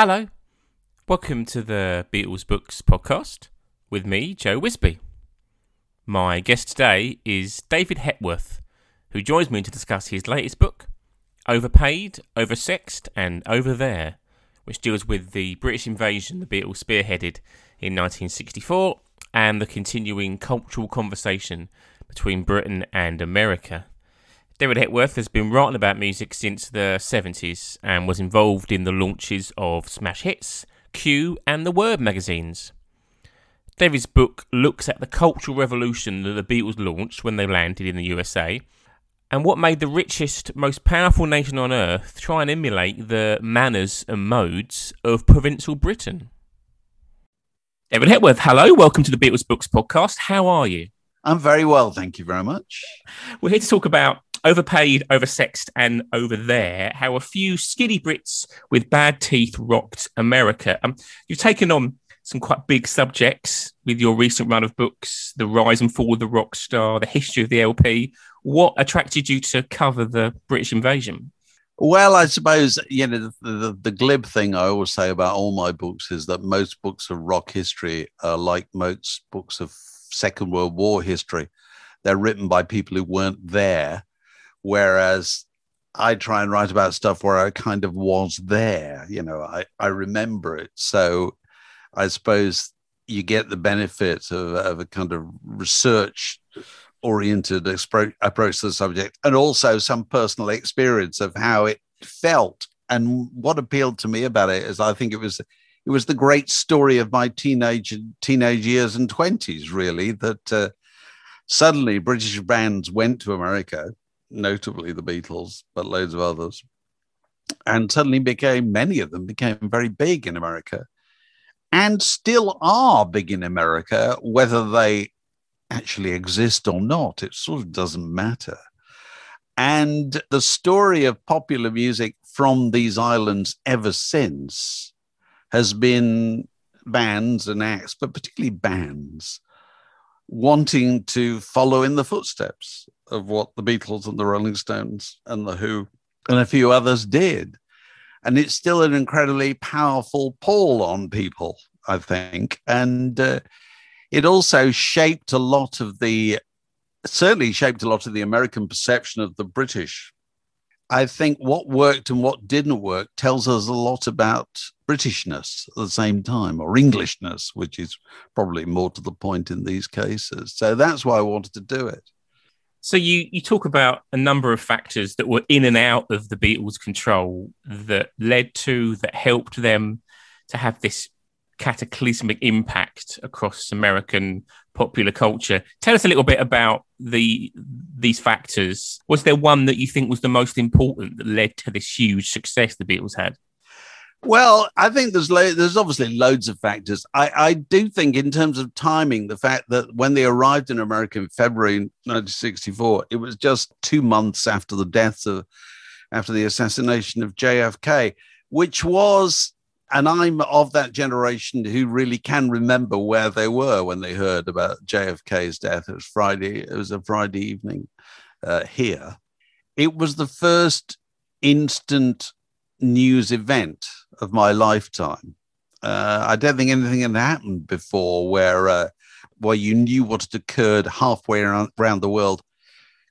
Hello, welcome to the Beatles Books podcast with me, Joe Wisby. My guest today is David Hepworth, who joins me to discuss his latest book, Overpaid, Oversexed, and Over There, which deals with the British invasion the Beatles spearheaded in 1964 and the continuing cultural conversation between Britain and America. David Hepworth has been writing about music since the 70s and was involved in the launches of Smash Hits, Q, and the Word magazines. David's book looks at the cultural revolution that the Beatles launched when they landed in the USA and what made the richest, most powerful nation on earth try and emulate the manners and modes of provincial Britain. David Hepworth, hello, welcome to the Beatles Books podcast. How are you? I'm very well, thank you very much. We're here to talk about overpaid, oversexed, and over there, how a few skinny Brits with bad teeth rocked America. Um, you've taken on some quite big subjects with your recent run of books the rise and fall of the rock star, the history of the LP. What attracted you to cover the British invasion? Well, I suppose you know the, the, the, glib thing I always say about all my books is that most books of rock history are like most books of Second World War history. They're written by people who weren't there Whereas I try and write about stuff where I kind of was there, you know, I, I remember it. So I suppose you get the benefits of, of a kind of research oriented approach to the subject and also some personal experience of how it felt. And what appealed to me about it is I think it was it was the great story of my teenage teenage years and 20s really that uh, suddenly british bands went to america notably the Beatles, but loads of others. And suddenly became, many of them became very big in America and still are big in America, whether they actually exist or not. It sort of doesn't matter. And the story of popular music from these islands ever since has been bands and acts, but particularly bands, wanting to follow in the footsteps of what the Beatles and the Rolling Stones and the Who and a few others did. And it's still an incredibly powerful pull on people, I think. And uh, it also shaped a lot of the, certainly shaped a lot of the American perception of the British. I think what worked and what didn't work tells us a lot about Britishness at the same time, or Englishness, which is probably more to the point in these cases. So that's why I wanted to do it. So you you talk about a number of factors that were in and out of the Beatles' control that led to that helped them to have this cataclysmic impact across American popular culture. Tell us a little bit about the these factors. Was there one that you think was the most important that led to this huge success the Beatles had? Well, I think there's lo- there's obviously loads of factors. I, I do think, in terms of timing, the fact that when they arrived in America in February 1964, it was just two months after the death of, after the assassination of JFK, which was, and I'm of that generation who really can remember where they were when they heard about JFK's death. It was Friday. It was a Friday evening uh, here. It was the first instant news event of my lifetime. Uh, I don't think anything had happened before where uh, where you knew what had occurred halfway around, around the world,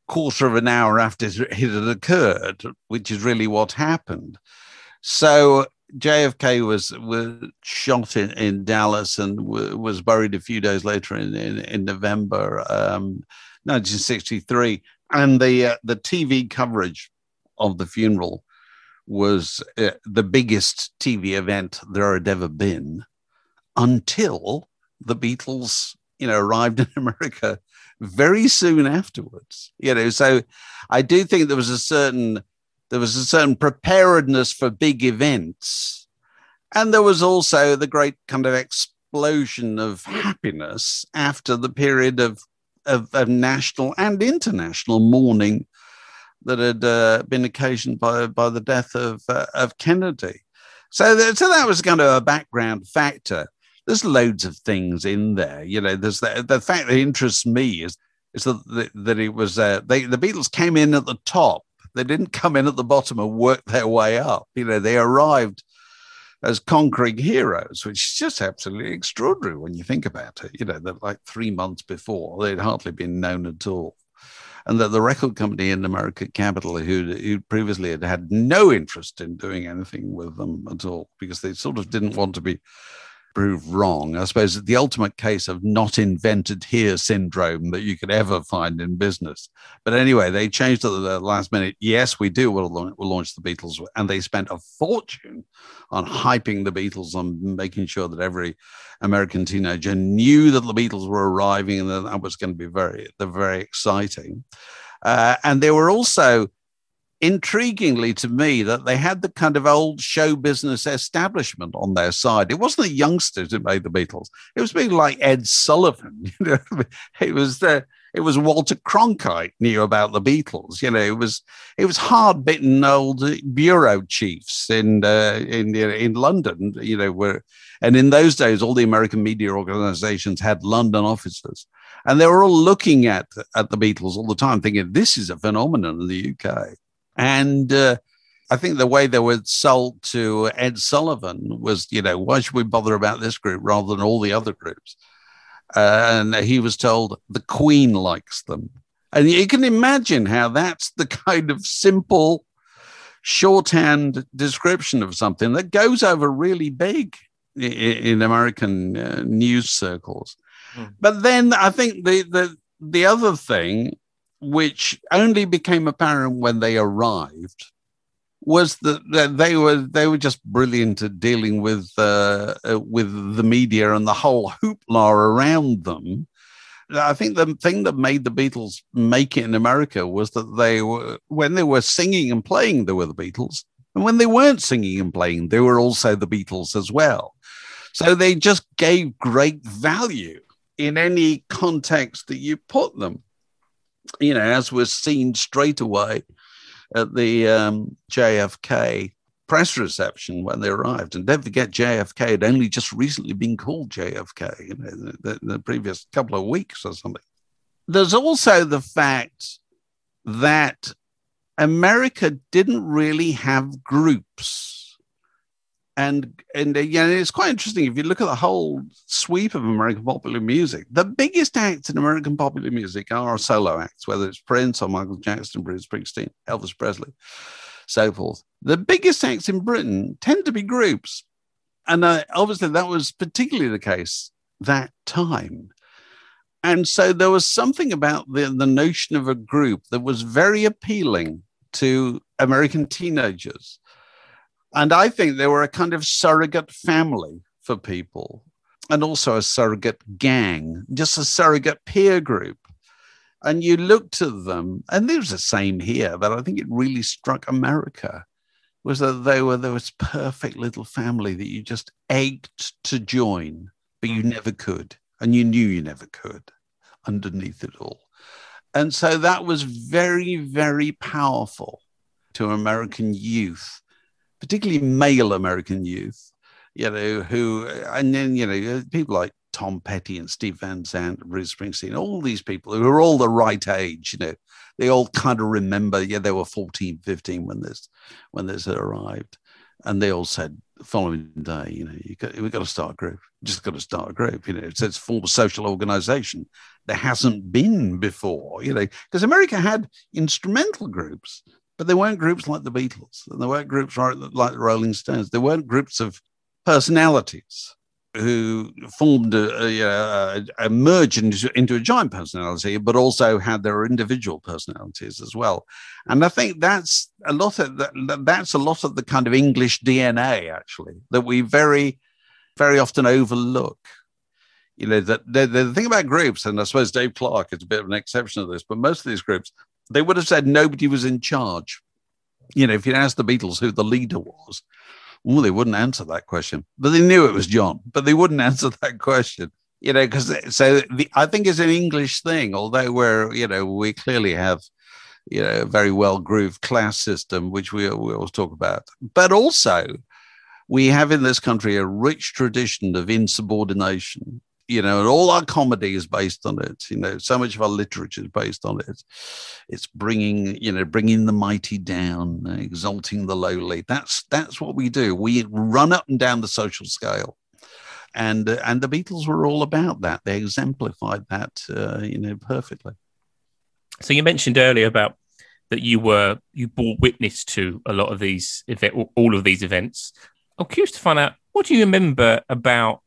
quarter of an hour after it had occurred, which is really what happened. So JFK was was shot in, in Dallas and w- was buried a few days later in in, in November um, 1963, and the uh, the TV coverage of the funeral was uh, the biggest TV event there had ever been until the Beatles, you know, arrived in America very soon afterwards. You know, so I do think there was a certain there was a certain preparedness for big events, and there was also the great kind of explosion of happiness after the period of of, of national and international mourning that had uh, been occasioned by by the death of uh, of Kennedy. So, th- so that was kind of a background factor. There's loads of things in there. You know, there's the, the fact that interests me is is that that it was uh, they the Beatles came in at the top. They didn't come in at the bottom and work their way up. You know, they arrived as conquering heroes, which is just absolutely extraordinary when you think about it. You know, that like three months before, they'd hardly been known at all. And that the record company in American Capitol, who, who previously had had no interest in doing anything with them at all, because they sort of didn't want to be proved wrong. I suppose the ultimate case of not invented here syndrome that you could ever find in business. But anyway, they changed at the last minute. Yes, we do. We'll, we'll launch the Beatles. And they spent a fortune on hyping the Beatles, on making sure that every American teenager knew that the Beatles were arriving and that that was going to be very, very exciting. Uh, and they were also intriguingly to me that they had the kind of old show business establishment on their side. It wasn't the youngsters who made the Beatles. It was people like Ed Sullivan. You know, it was the it was Walter Cronkite knew about the Beatles. You know, it was it was hard bitten old bureau chiefs in uh, in in London. You know, where and in those days, all the American media organizations had London offices, and they were all looking at at the Beatles all the time, thinking this is a phenomenon in the UK. And uh, I think the way they were sold to Ed Sullivan was, you know, why should we bother about this group rather than all the other groups? Uh, and he was told the Queen likes them. And you can imagine how that's the kind of simple shorthand description of something that goes over really big in, in American uh, news circles. Mm. But then I think the, the, the other thing which only became apparent when they arrived, was that, that they were they were just brilliant at dealing with uh, uh, with the media and the whole hoopla around them. I think the thing that made the Beatles make it in America was that they were when they were singing and playing, they were the Beatles, and when they weren't singing and playing, they were also the Beatles as well. So they just gave great value in any context that you put them you know, as was seen straight away at the um, JFK press reception when they arrived. And don't forget, JFK had only just recently been called JFK, you know, the, the previous couple of weeks or something. There's also the fact that America didn't really have groups and and uh, yeah, it's quite interesting if you look at the whole sweep of American popular music. The biggest acts in American popular music are solo acts, whether it's Prince or Michael Jackson, Bruce Springsteen, Elvis Presley, so forth. The biggest acts in Britain tend to be groups, and uh, obviously that was particularly the case that time. And so there was something about the, the notion of a group that was very appealing to American teenagers and I think they were a kind of surrogate family for people and also a surrogate gang, just a surrogate peer group. And you look to them, and it was the same here, but I think it really struck America was that they were was perfect little family that you just ached to join, but you never could. And you knew you never could underneath it all. And so that was very, very powerful to American youth particularly male American youth, you know, who, and then, you know, people like Tom Petty and Steve Van Zandt, Bruce Springsteen, all these people who are all the right age, you know, they all kind of remember, yeah, they were 14, 15 when this, when this had arrived. And they all said the following day, you know, you got, we've got to start a group. Just got to start a group. You know, it's, it's a form of social organization. There hasn't been before, you know, because America had instrumental groups but there weren't groups like the Beatles, and there weren't groups like the Rolling Stones. There weren't groups of personalities who formed a, a, a, a into, into, a giant personality, but also had their individual personalities as well. And I think that's a lot of that, that's a lot of the kind of English DNA actually that we very, very often overlook. You know that the, the thing about groups, and I suppose Dave Clark is a bit of an exception to this, but most of these groups they would have said nobody was in charge. You know, if you'd asked the Beatles who the leader was, well, they wouldn't answer that question. But they knew it was John, but they wouldn't answer that question. You know, because so the, I think it's an English thing, although we're, you know, we clearly have, you know, a very well grooved class system, which we, we always talk about. But also, we have in this country a rich tradition of insubordination you know, all our comedy is based on it. You know, so much of our literature is based on it. It's bringing, you know, bringing the mighty down, exalting the lowly. That's that's what we do. We run up and down the social scale, and uh, and the Beatles were all about that. They exemplified that, uh, you know, perfectly. So you mentioned earlier about that you were you bore witness to a lot of these event, all of these events. I'm curious to find out what do you remember about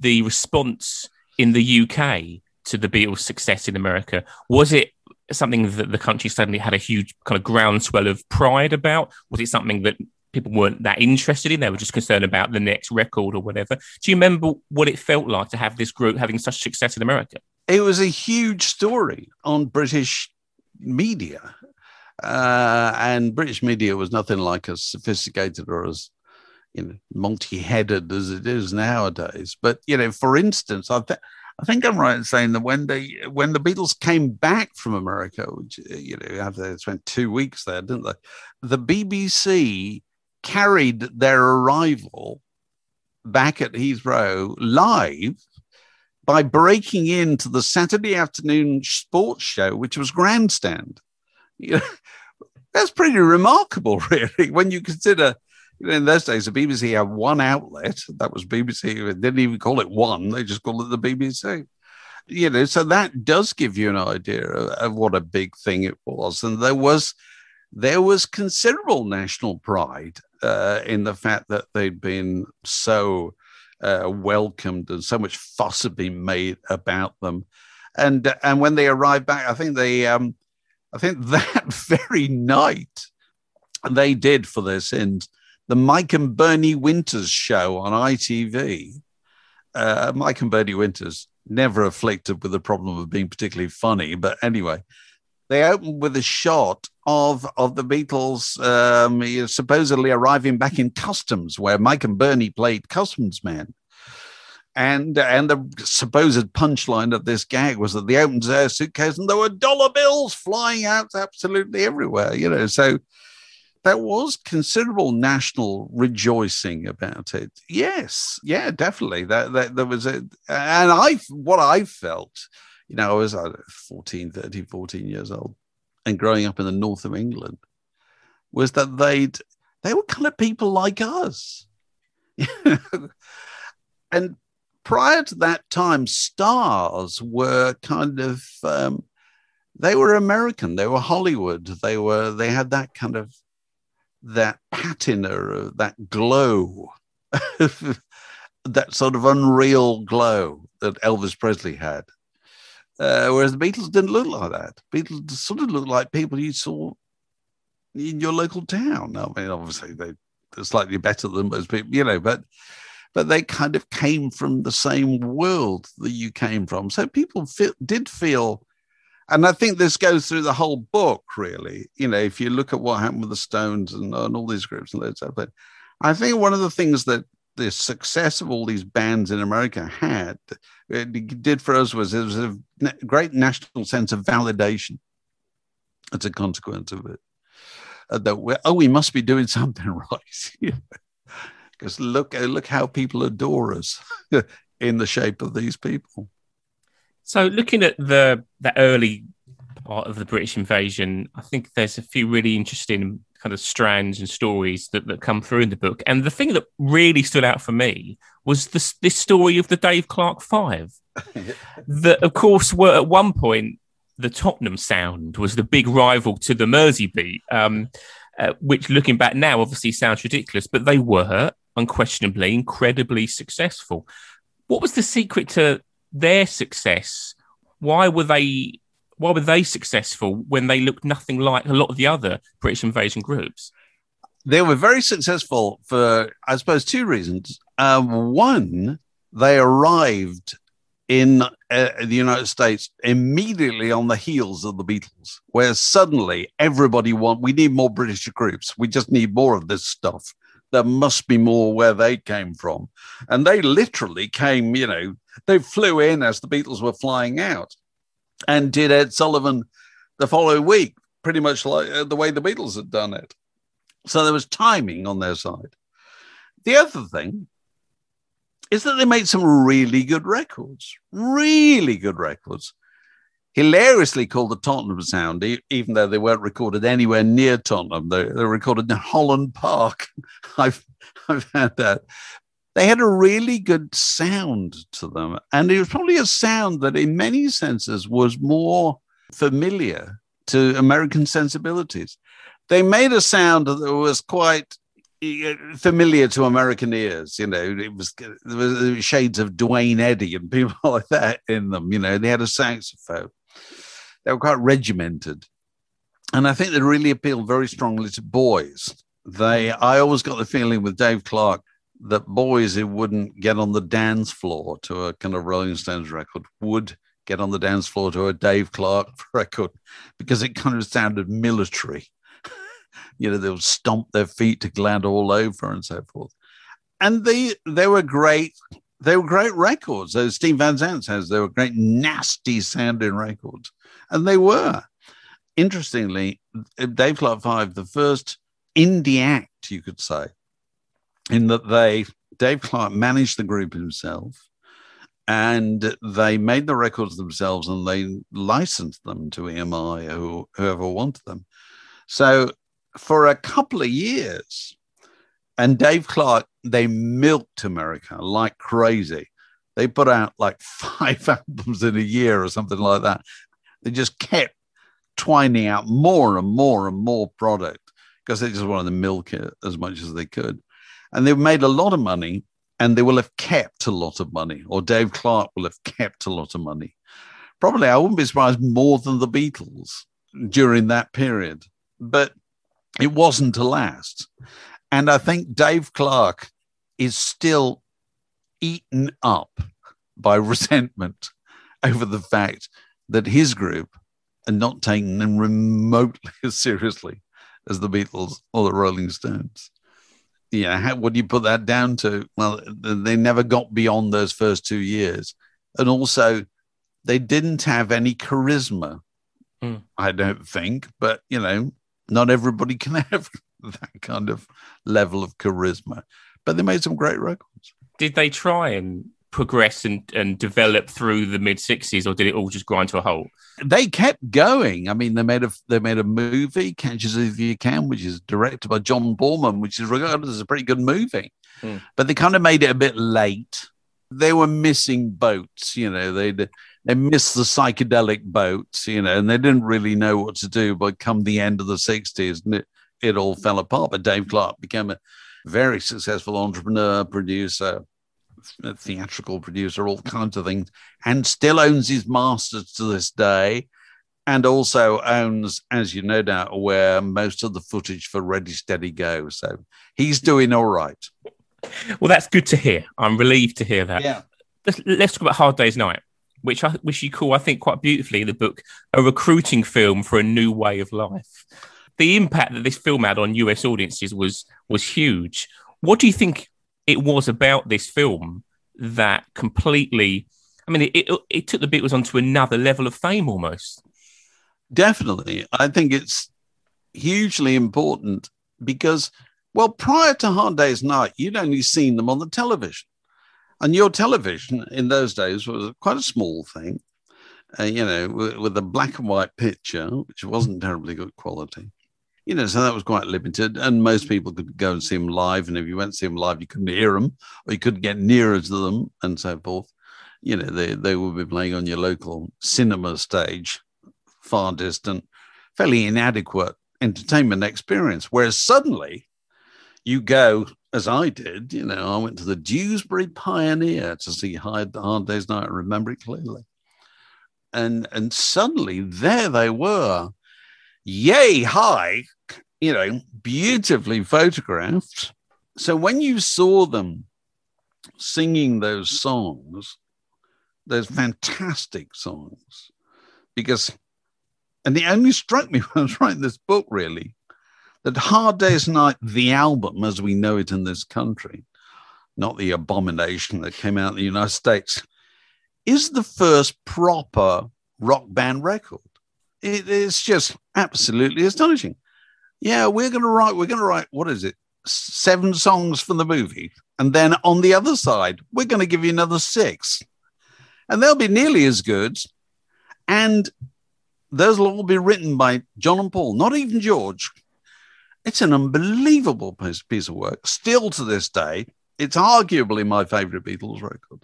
the response in the UK to the Beatles' success in America? Was it something that the country suddenly had a huge kind of groundswell of pride about? Was it something that people weren't that interested in? They were just concerned about the next record or whatever. Do you remember what it felt like to have this group having such success in America? It was a huge story on British media. Uh, and British media was nothing like as sophisticated or as you know multi-headed as it is nowadays. But you know, for instance, I, th- I think I'm right in saying that when they when the Beatles came back from America, which uh, you know after they spent two weeks there, didn't they? The BBC carried their arrival back at Heathrow live by breaking into the Saturday afternoon sports show, which was Grandstand. You know, that's pretty remarkable, really, when you consider you know, in those days, the BBC had one outlet. That was BBC. They didn't even call it one. They just called it the BBC. You know, so that does give you an idea of, of what a big thing it was. And there was there was considerable national pride uh, in the fact that they'd been so uh, welcomed and so much fuss had been made about them. And and when they arrived back, I think they um, I think that very night they did for their sins the Mike and Bernie Winters show on ITV. Uh, Mike and Bernie Winters never afflicted with the problem of being particularly funny, but anyway, they opened with a shot of of the Beatles um, supposedly arriving back in customs, where Mike and Bernie played customs men. And and the supposed punchline of this gag was that they opened their suitcase and there were dollar bills flying out absolutely everywhere. You know, so there was considerable national rejoicing about it. Yes, yeah, definitely. That, there was a, and I, what I felt, you know, I was uh, 14, 13, 14 years old and growing up in the north of England was that they'd, they were kind of people like us. and prior to that time, stars were kind of, um, they were American, they were Hollywood, they were, they had that kind of that patina, that glow, that sort of unreal glow that Elvis Presley had. Uh, whereas the Beatles didn't look like that. Beatles sort of looked like people you saw in your local town. I mean, obviously they, are slightly better than most people, you know, but but they kind of came from the same world that you came from. So people feel, did feel and I think this goes through the whole book, really. You know, if you look at what happened with the Stones and, and all these groups and Led Zeppelin, I think one of the things that the success of all these bands in America had, did for us was it was a great national sense of validation as a consequence of it. Uh, that we oh, we must be doing something right. Because look, look how people adore us in the shape of these people. So, looking at the the early part of the British invasion, I think there's a few really interesting kind of strands and stories that, that come through in the book. And the thing that really stood out for me was this this story of the Dave Clark Five. that, of course, were at one point the Tottenham Sound was the big rival to the Merseybeat, um, uh, which, looking back now, obviously sounds ridiculous, but they were unquestionably incredibly successful. What was the secret to their success, why were they why were they successful when they looked nothing like a lot of the other British invasion groups? They were very successful for, I suppose, two reasons. Um, one, they arrived in uh, the United States immediately on the heels of the Beatles, where suddenly everybody want we need more British groups. We just need more of this stuff. There must be more where they came from, and they literally came. You know, they flew in as the Beatles were flying out and did Ed Sullivan the following week, pretty much like uh, the way the Beatles had done it. So there was timing on their side. The other thing is that they made some really good records, really good records. Hilariously called the Tottenham Sound, even though they weren't recorded anywhere near Tottenham. They, they were recorded in Holland Park. I've, I've had that. They had a really good sound to them. And it was probably a sound that, in many senses, was more familiar to American sensibilities. They made a sound that was quite eh, familiar to American ears. You know, it was there was shades of Duane Eddy and people like that in them. You know, they had a saxophone. They were quite regimented, and I think they really appealed very strongly to boys. They, I always got the feeling with Dave Clark that boys who wouldn't get on the dance floor to a kind of Rolling Stones record would get on the dance floor to a Dave Clark record because it kind of sounded military you know, they'll stomp their feet to glad all over and so forth. And they they were great. They were great records. As Steve Van Zandt says, they were great, nasty sounding records. And they were. Interestingly, Dave Clark Five, the first indie act, you could say, in that they Dave Clark managed the group himself and they made the records themselves and they licensed them to EMI or whoever wanted them. So for a couple of years. And Dave Clark, they milked America like crazy. They put out like five albums in a year or something like that. They just kept twining out more and more and more product because they just wanted to milk it as much as they could. And they've made a lot of money and they will have kept a lot of money, or Dave Clark will have kept a lot of money. Probably, I wouldn't be surprised more than the Beatles during that period. But it wasn't to last. And I think Dave Clark is still eaten up by resentment over the fact that his group are not taken them remotely as seriously as the Beatles or the Rolling Stones. Yeah, how, what do you put that down to? Well, they never got beyond those first two years. And also, they didn't have any charisma, mm. I don't think. But, you know, not everybody can have that kind of level of charisma, but they made some great records. Did they try and progress and, and develop through the mid 60s or did it all just grind to a halt they kept going i mean they made a they made a movie catch us if you can which is directed by john boorman which is regarded as a pretty good movie hmm. but they kind of made it a bit late they were missing boats you know they they missed the psychedelic boats, you know, and they didn't really know what to do. But come the end of the 60s, and it, it all fell apart. But Dave Clark became a very successful entrepreneur, producer, theatrical producer, all kinds of things, and still owns his masters to this day. And also owns, as you no doubt aware, most of the footage for Ready Steady Go. So he's doing all right. Well, that's good to hear. I'm relieved to hear that. Yeah. Let's, let's talk about Hard Day's Night which I which you call, I think, quite beautifully the book, a recruiting film for a new way of life. The impact that this film had on US audiences was was huge. What do you think it was about this film that completely? I mean, it, it, it took the Beatles onto another level of fame almost. Definitely, I think it's hugely important because, well, prior to Hard Day's Night, you'd only seen them on the television. And your television in those days was quite a small thing, uh, you know, with, with, a black and white picture, which wasn't terribly good quality. You know, so that was quite limited, and most people could go and see them live. And if you went to see them live, you couldn't hear them, or you couldn't get nearer to them, and so forth. You know, they they would be playing on your local cinema stage, far distant, fairly inadequate entertainment experience. Whereas suddenly, you go as I did, you know, I went to the Dewsbury Pioneer to see Hard, Hard Day's Night. I remember it clearly. And and suddenly there they were, yay high, you know, beautifully photographed. So when you saw them singing those songs, those fantastic songs, because, and it only struck me when I was writing this book, really, that Hard Day's Night, the album as we know it in this country, not the abomination that came out in the United States, is the first proper rock band record. It is just absolutely astonishing. Yeah, we're going to write, we're going to write, what is it? seven songs from the movie. And then on the other side, we're going to give you another six. And they'll be nearly as good. And those will all be written by John and Paul, not even George. It's an unbelievable piece, piece of work. Still to this day, it's arguably my favorite Beatles record.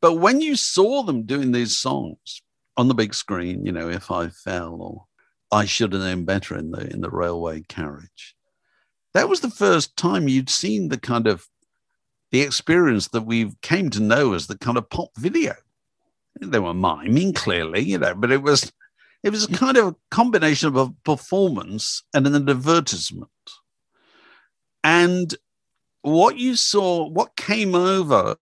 But when you saw them doing these songs on the big screen, you know, if I fell or I should have known better in the in the railway carriage, that was the first time you'd seen the kind of the experience that we came to know as the kind of pop video. They were miming clearly, you know, but it was it was a kind of a combination of a performance and an advertisement. And what you saw, what came over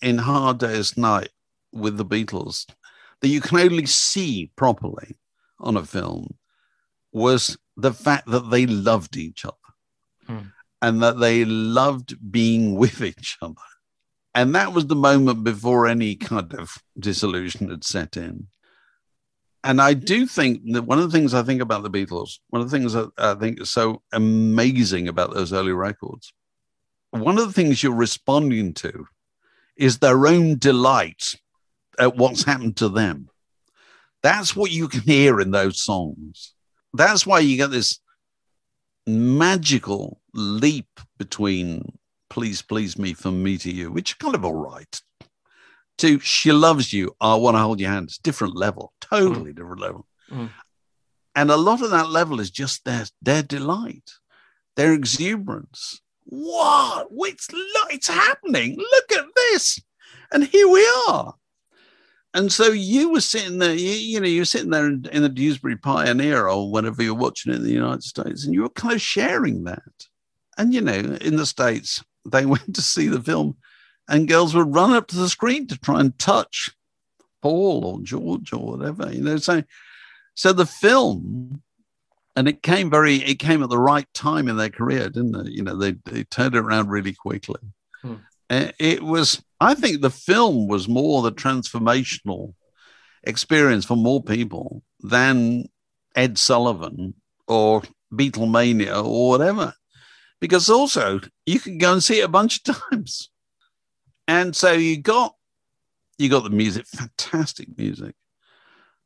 in Hard Day's Night with the Beatles that you can only see properly on a film was the fact that they loved each other hmm. and that they loved being with each other. And that was the moment before any kind of disillusion had set in. And I do think that one of the things I think about the Beatles, one of the things that I think is so amazing about those early records, one of the things you're responding to is their own delight at what's happened to them. That's what you can hear in those songs. That's why you get this magical leap between Please Please Me from Me to You, which is kind of all right, to She Loves You, I Want to Hold Your Hand. It's different level, totally mm. different level. Mm. And a lot of that level is just their, their delight, their exuberance, what? It's, it's happening. Look at this. And here we are. And so you were sitting there, you, you know, you were sitting there in, in, the Dewsbury Pioneer or whenever you're watching it in the United States, and you were kind of sharing that. And, you know, in the States, they went to see the film, and girls would run up to the screen to try and touch Paul or George or whatever, you know. So, so the film and it came very it came at the right time in their career didn't it you know they, they turned it around really quickly hmm. it was i think the film was more the transformational experience for more people than ed sullivan or beatlemania or whatever. Because also you can go and see it a bunch of times. And so you got you got the music fantastic music.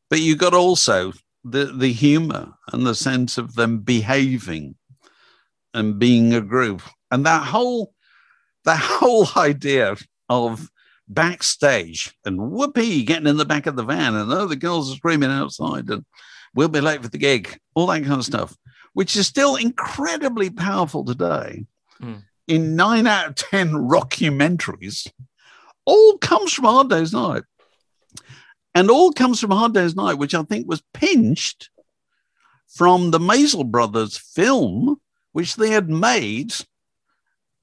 But you got also the the humor and the sense of them behaving and being a group. And that whole that whole idea of backstage. And whoopee getting in the back of the van. And oh the girls are screaming outside. And we'll be late for the gig. All that kind of stuff which is still incredibly powerful today. Mm. in nine out of ten rockumentaries all comes from hard day's night. And all comes from Hard Day's Night, which I think was pinched from the Maysles brothers film, which they had made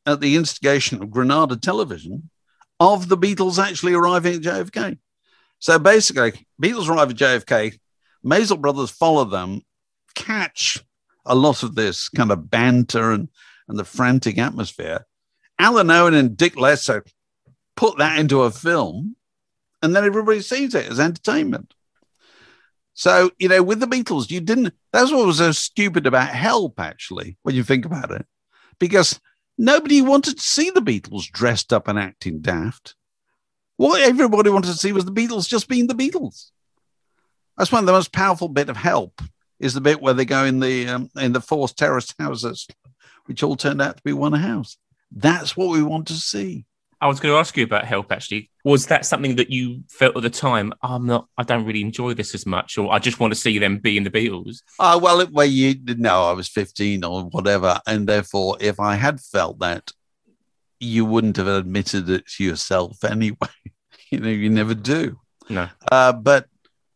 at the instigation of Granada Television of the Beatles actually arriving at JFK. So basically, Beatles arrive at JFK, Maysles brothers follow them, catch a lot of this kind of banter and, and the frantic atmosphere. Alun Owen and Dick Lester put that into a film and then everybody sees it as entertainment. So, you know, with the Beatles, you didn't, that's what was so stupid about Help, actually, when you think about it, because nobody wanted to see the Beatles dressed up and acting daft. What everybody wanted to see was the Beatles just being the Beatles. That's one of the most powerful bit of Help is the bit where they go in the um, in the forced terraced houses, which all turned out to be one house. That's what we want to see. I was going to ask you about help. Actually, was that something that you felt at the time? Oh, I'm not. I don't really enjoy this as much, or I just want to see them be in the Beatles. Uh, well, well, you know, I was 15 or whatever, and therefore, if I had felt that, you wouldn't have admitted it to yourself anyway. you know, you never do. No. Uh, but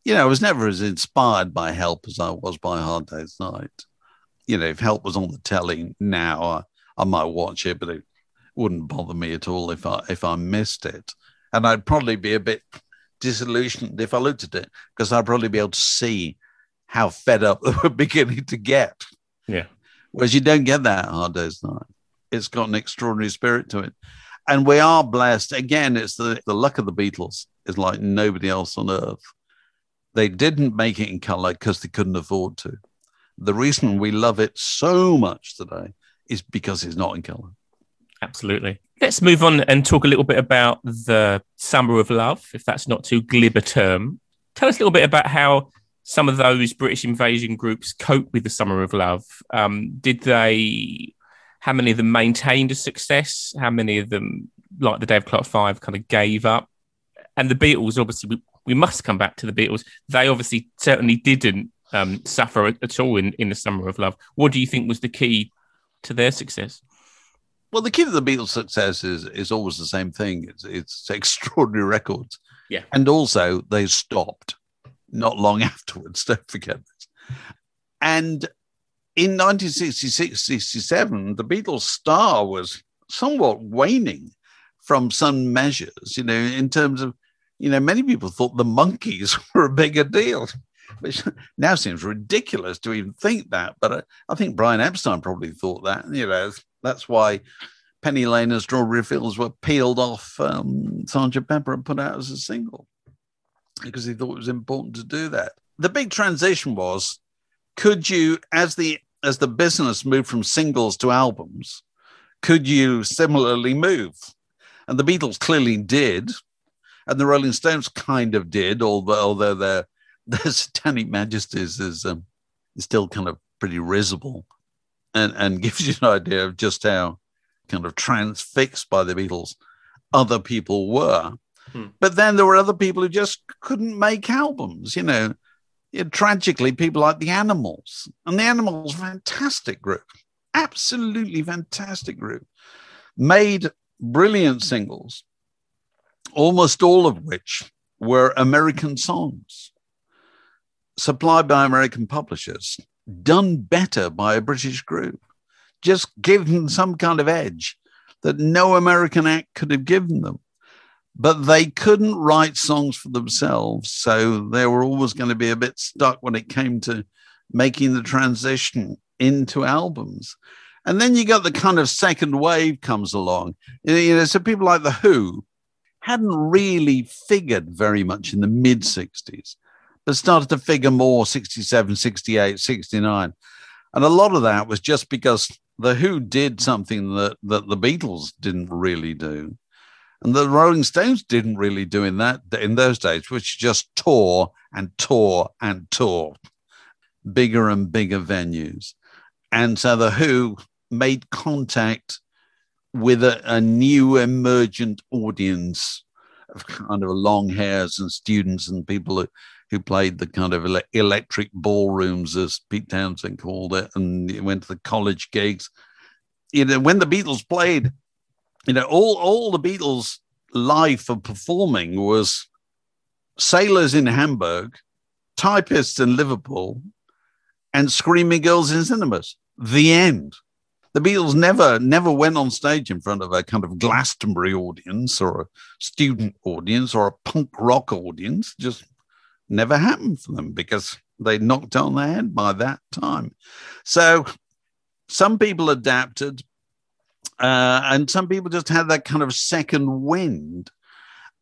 you know, I was never as inspired by Help as I was by Hard Day's Night. You know, if Help was on the telly now, I, I might watch it, but it wouldn't bother me at all if I if I missed it, and I'd probably be a bit disillusioned if I looked at it because I'd probably be able to see how fed up they were beginning to get. Yeah. Whereas you don't get that hard day's night. It's got an extraordinary spirit to it. And we are blessed. Again, it's the, the luck of the Beatles is like nobody else on earth. They didn't make it in color because they couldn't afford to. The reason we love it so much today is because it's not in color. Absolutely. Let's move on and talk a little bit about the Summer of Love, if that's not too glib a term. Tell us a little bit about how some of those British invasion groups cope with the Summer of Love. Um, did they? How many of them maintained a success? How many of them, like the Dave Clark Five, kind of gave up? And the Beatles, obviously, we, we must come back to the Beatles. They obviously certainly didn't um, suffer at all in, in the Summer of Love. What do you think was the key to their success? Well, the key to the Beatles' success is is always the same thing. It's, it's extraordinary records. Yeah. And also they stopped not long afterwards. Don't forget this. And in 1966, 67, the Beatles' star was somewhat waning from some measures, you know, in terms of, you know, many people thought the Monkees were a bigger deal, which now seems ridiculous to even think that. But I, I think Brian Epstein probably thought that, you know, that's why Penny Lane and Strawberry Fields were peeled off um, Sergeant Pepper and put out as a single because he thought it was important to do that. The big transition was could you, as the as the business moved from singles to albums, could you similarly move? And the Beatles clearly did, and the Rolling Stones kind of did, although although their their satanic majesties is um, is still kind of pretty risible, and and gives you an idea of just how kind of transfixed by the Beatles other people were. Hmm. But then there were other people who just couldn't make albums, you know. tragically, people like the Animals, and the Animals, fantastic group, absolutely fantastic group, made brilliant singles, almost all of which were American songs, supplied by American publishers, done better by a British group just given some kind of edge that no American act could have given them. But they couldn't write songs for themselves. So they were always going to be a bit stuck when it came to making the transition into albums. And then you got the kind of second wave comes along. You know, so people like The Who hadn't really figured very much in the mid 60s, started to figure more 67, 68, 69. And a lot of that was just because the Who did something that, that the Beatles didn't really do. And the Rolling Stones didn't really do in that in those days, which just tour and tour and tour, bigger and bigger venues. And so the Who made contact with a, a new emergent audience of kind of long hairs and students and people who, who played the kind of ele- electric ballrooms, as Pete Townshend called it, and went to the college gigs. You know, when the Beatles played, you know, all all the Beatles' life of performing was sailors in Hamburg, typists in Liverpool, and screaming girls in cinemas. The end. The Beatles never never went on stage in front of a kind of Glastonbury audience or a student audience or a punk rock audience. Just never happened for them because they knocked on their head by that time. So some people adapted, uh, and some people just had that kind of second wind.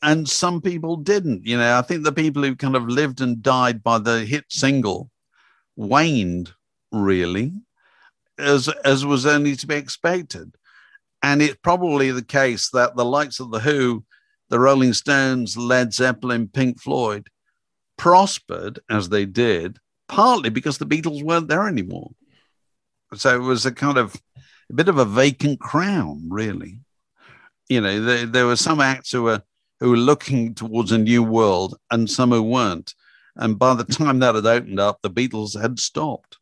And some people didn't. You know, I think the people who kind of lived and died by the hit single waned really, as as was only to be expected. And it's probably the case that the likes of the Who, the Rolling Stones, Led Zeppelin, Pink Floyd, prospered as they did, partly because the Beatles weren't there anymore. So it was a kind of a bit of a vacant crown, really. You know, there, there were some acts who were who were looking towards a new world, and some who weren't. And by the time that had opened up, the Beatles had stopped.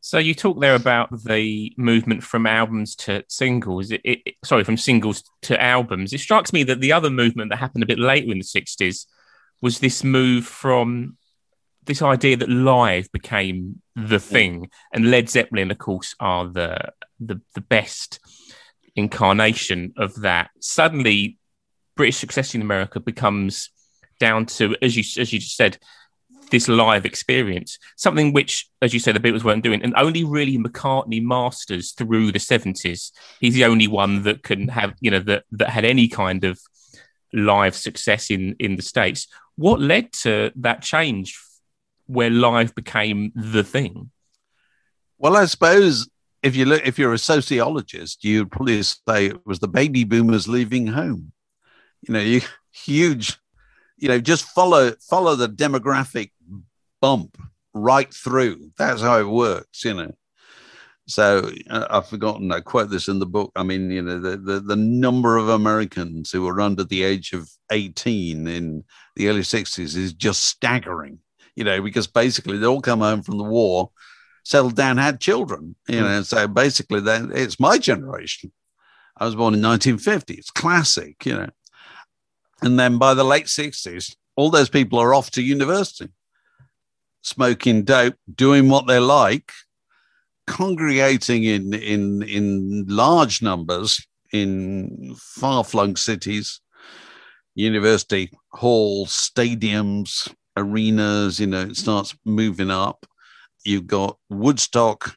So you talk there about the movement from albums to singles. It, it, sorry, from singles to albums. It strikes me that the other movement that happened a bit later in the '60s was this move from this idea that live became the thing, and Led Zeppelin, of course, are the the, the best incarnation of that. Suddenly, British success in America becomes down to, as you as you just said, this live experience, something which, as you say, the Beatles weren't doing, and only really McCartney masters through the seventies. He's the only one that can have, you know, that that had any kind of live success in in the states. What led to that change where live became the thing? Well, I suppose if you look, if you're a sociologist, you'd probably say it was the baby boomers leaving home. You know, you huge, you know, just follow follow the demographic bump right through. That's how it works, you know. So uh, I've forgotten. I quote this in the book. I mean, you know, the, the, the number of Americans who were under the age of 18 in the early 60s is just staggering. You know, because basically they all come home from the war, settled down, had children. You know, mm. so basically then it's my generation. I was born in 1950. It's classic, you know. And then by the late 60s, all those people are off to university, smoking dope, doing what they like congregating in in in large numbers in far-flung cities, university halls, stadiums, arenas. You know, it starts moving up. You've got Woodstock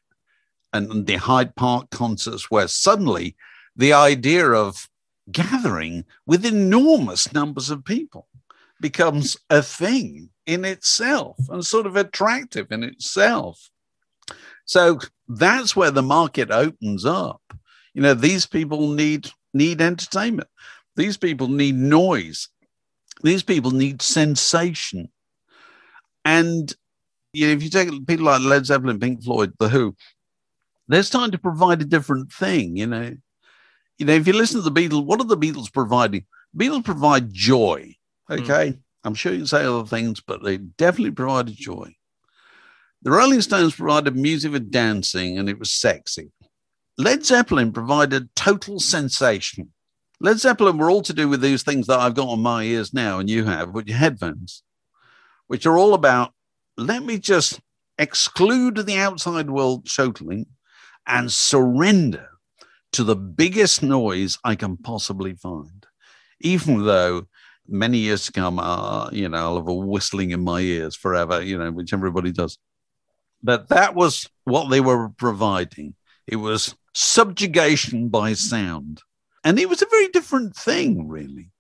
and the Hyde Park concerts, where suddenly the idea of gathering with enormous numbers of people becomes a thing in itself and sort of attractive in itself. So that's where the market opens up. You know, these people need need entertainment. These people need noise. These people need sensation. And you know, if you take people like Led Zeppelin, Pink Floyd, The Who, they're starting to provide a different thing. You know, you know, if you listen to the Beatles, what are the Beatles providing? Beatles provide joy. Okay, mm. I'm sure you can say other things, but they definitely provided joy. The Rolling Stones provided music for dancing and it was sexy. Led Zeppelin provided total sensation. Led Zeppelin were all to do with these things that I've got on my ears now and you have with your headphones, which are all about let me just exclude the outside world totally and surrender to the biggest noise I can possibly find, even though many years to come, uh, you know, I'll have a whistling in my ears forever, you know, which everybody does. But that was what they were providing. It was subjugation by sound. And it was a very different thing, really.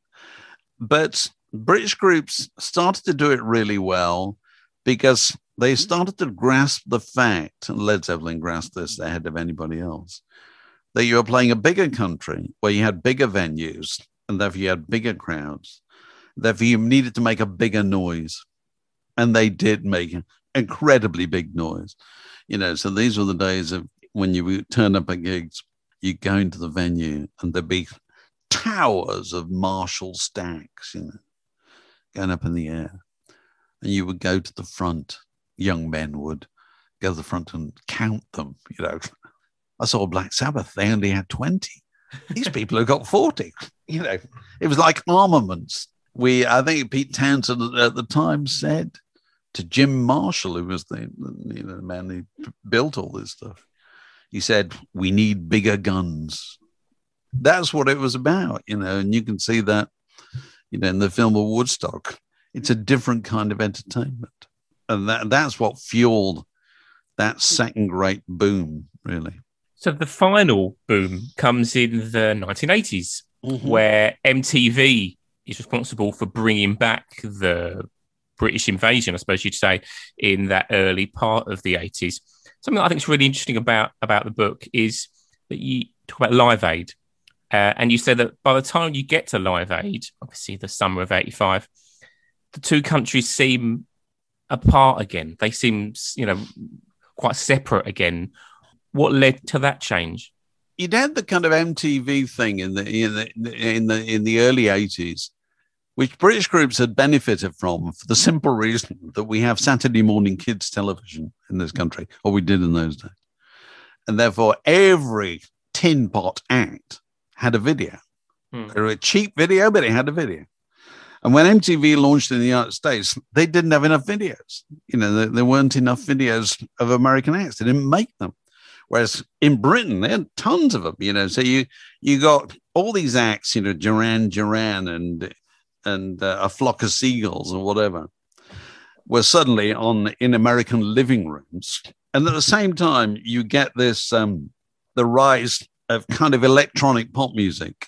But British groups started to do it really well because they mm-hmm. started to grasp the fact, and Led Zeppelin grasped this ahead of anybody else, that you were playing a bigger country where you had bigger venues and therefore you had bigger crowds. Therefore, you needed to make a bigger noise. And they did make incredibly big noise. You know, so these were the days of when you turn up at gigs, you go into the venue and there'd be towers of Marshall stacks, you know, going up in the air. And you would go to the front, young men would go to the front and count them, you know. I saw Black Sabbath, they only had 20. These people have got 40. You know, it was like armaments. We, I think Pete Townshend at the time said, to Jim Marshall, who was the you know the man who built all this stuff. He said, "We need bigger guns." That's what it was about, you know, and you can see that, you know, in the film of Woodstock. It's a different kind of entertainment, and that that's what fueled that second great boom, really. So the final boom comes in the 1980s, mm-hmm. where MTV is responsible for bringing back the British invasion, I suppose you'd say, in that early part of the 80s. Something that I think is really interesting about, about the book is that you talk about Live Aid. Uh, and you said that by the time you get to Live Aid, obviously the summer of 85, the two countries seem apart again. They seem, you know, quite separate again. What led to that change? You'd had the kind of MTV thing in the in the in the in the early 80s which British groups had benefited from for the simple reason that we have Saturday morning kids television in this country, or we did in those days. And therefore, every tin pot act had a video. Hmm. They were a cheap video, but it had a video. And when MTV launched in the United States, they didn't have enough videos. You know, there, there weren't enough videos of American acts. They didn't make them. Whereas in Britain, they had tons of them, you know. So you you got all these acts, you know, Duran Duran and and uh, a flock of seagulls or whatever were suddenly on in American living rooms. And at the same time, you get this um, the rise of kind of electronic pop music,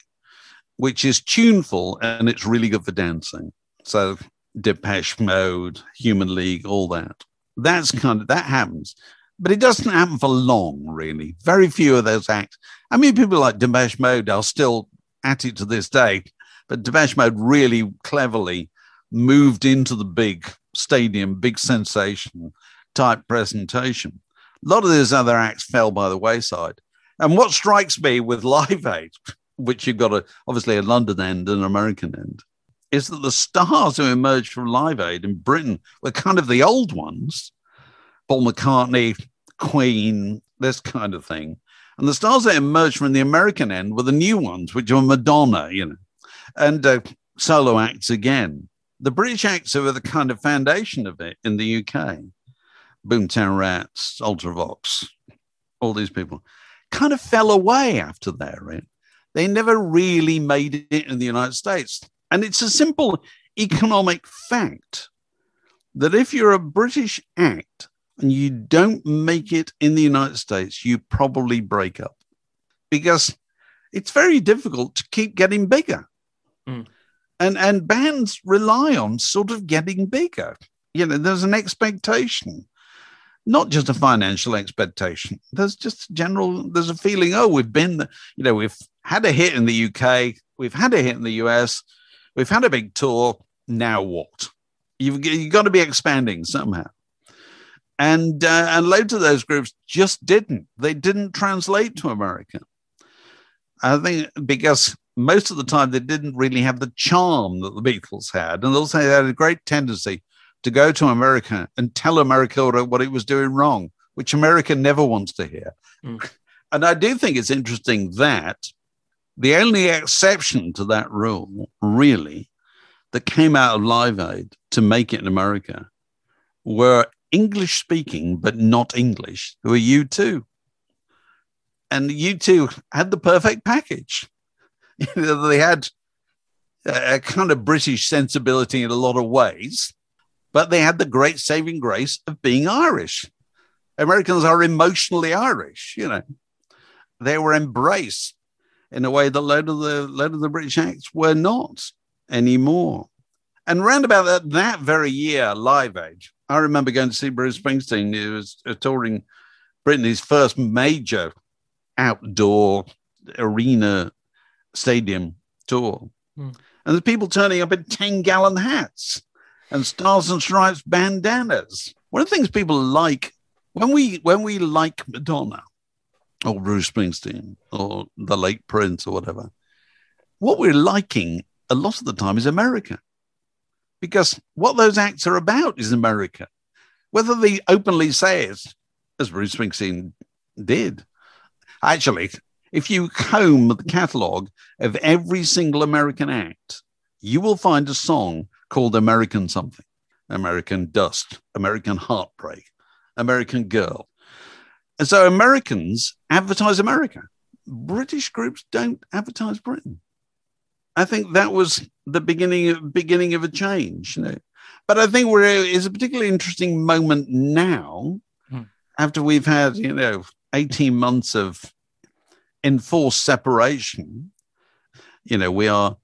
which is tuneful and it's really good for dancing. So Depeche Mode, Human League, all that. That's kind of that happens. but it doesn't happen for long, really. Very few of those acts. I mean, people like Depeche Mode are still at it to this day, but Depeche Mode really cleverly moved into the big stadium, big sensation type presentation. A lot of those other acts fell by the wayside. And what strikes me with Live Aid, which you've got a, obviously a London end and an American end, is that the stars who emerged from Live Aid in Britain were kind of the old ones Paul McCartney, Queen, this kind of thing. And the stars that emerged from the American end were the new ones, which were Madonna, you know, and uh, solo acts again. The British acts were the kind of foundation of it in the UK. Boomtown Rats, Ultravox, all these people kind of fell away after that, right? They never really made it in the United States. And it's a simple economic fact that if you're a British act and you don't make it in the United States, you probably break up because it's very difficult to keep getting bigger. Mm. And, and bands rely on sort of getting bigger. You know, there's an expectation, not just a financial expectation. There's just general, there's a feeling, oh, we've been, you know, we've had a hit in the UK, we've had a hit in the US, we've had a big tour. Now what? You've, you've got to be expanding somehow and uh, and loads of those groups just didn't. They didn't translate to America. I think because most of the time they didn't really have the charm that the Beatles had, and also they had a great tendency to go to America and tell America what it was doing wrong, which America never wants to hear. Mm. And I do think it's interesting that the only exception to that rule, really, that came out of Live Aid to make it in America were English speaking, but not English, who are U2. And U2 had the perfect package. they had a kind of British sensibility in a lot of ways, but they had the great saving grace of being Irish. Americans are emotionally Irish, you know. They were embraced in a way that a lot of the lot of the British acts were not anymore. And round about that, that very year, Live Aid, I remember going to see Bruce Springsteen. He was uh, touring Britain's first major outdoor arena stadium tour. Mm. And there's people turning up in 10 gallon hats and stars and stripes bandanas. One of the things people like when we when we like Madonna or Bruce Springsteen or the late Prince or whatever, what we're liking a lot of the time is America because what those acts are about is America. Whether they openly say it, as Bruce Springsteen did. Actually, if you comb the catalogue of every single American act, you will find a song called American something American Dust, American Heartbreak, American Girl. And so Americans advertise America. British groups don't advertise Britain. I think that was the beginning of, beginning of a change. You know? But I think we're is a particularly interesting moment now, hmm. after we've had you know eighteen months of enforced separation. You know, we are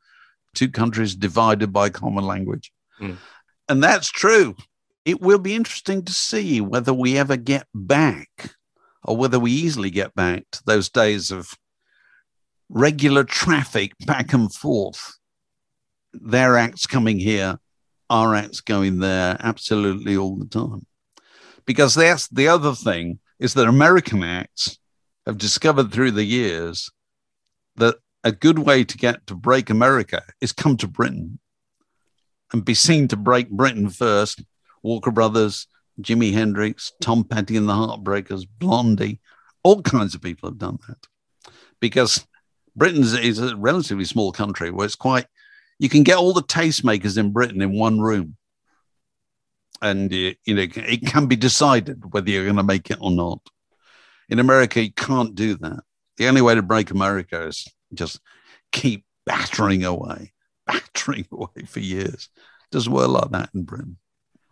two countries divided by common language, hmm. and that's true. It will be interesting to see whether we ever get back, or whether we easily get back to those days of regular traffic back and forth. Their acts coming here, our acts going there, absolutely all the time. Because that's the other thing is that American acts have discovered through the years that a good way to get to break America is come to Britain and be seen to break Britain first. Walker Brothers, Jimi Hendrix, Tom Petty and the Heartbreakers, Blondie, all kinds of people have done that because Britain is a relatively small country where it's quite, you can get all the tastemakers in Britain in one room. And, you know, it can be decided whether you're going to make it or not. In America, you can't do that. The only way to break America is just keep battering away, battering away for years. It doesn't work like that in Britain.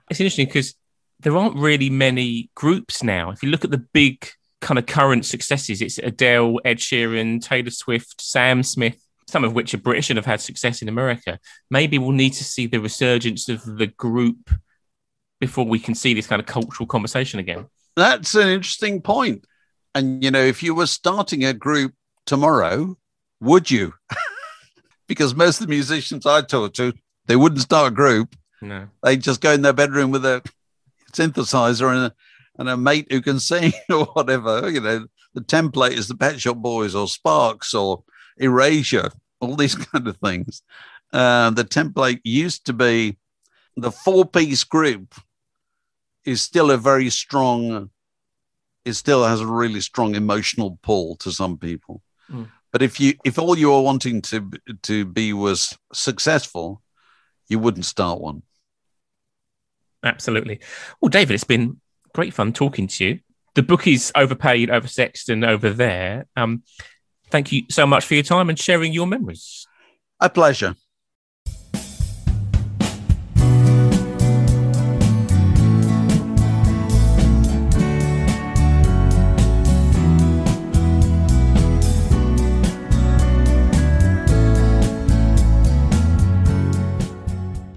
It's interesting because there aren't really many groups now. If you look at the big kind of current successes. It's Adele, Ed Sheeran, Taylor Swift, Sam Smith, some of which are British and have had success in America. Maybe we'll need to see the resurgence of the group before we can see this kind of cultural conversation again. That's an interesting point. And, you know, if you were starting a group tomorrow, would you? because most of the musicians I talk to, they wouldn't start a group. No. They just go in their bedroom with a synthesizer and a, and a mate who can sing or whatever. You know, the template is the Pet Shop Boys or Sparks or Erasure, all these kind of things. Uh, the template used to be the four piece group is still a very strong, it still has a really strong emotional pull to some people. Mm. But if you if all you were wanting to to be was successful, you wouldn't start one. Absolutely. Well, David, it's been great fun talking to you. The book is overpaid, oversexed, and over there. Um, thank you so much for your time and sharing your memories. A pleasure.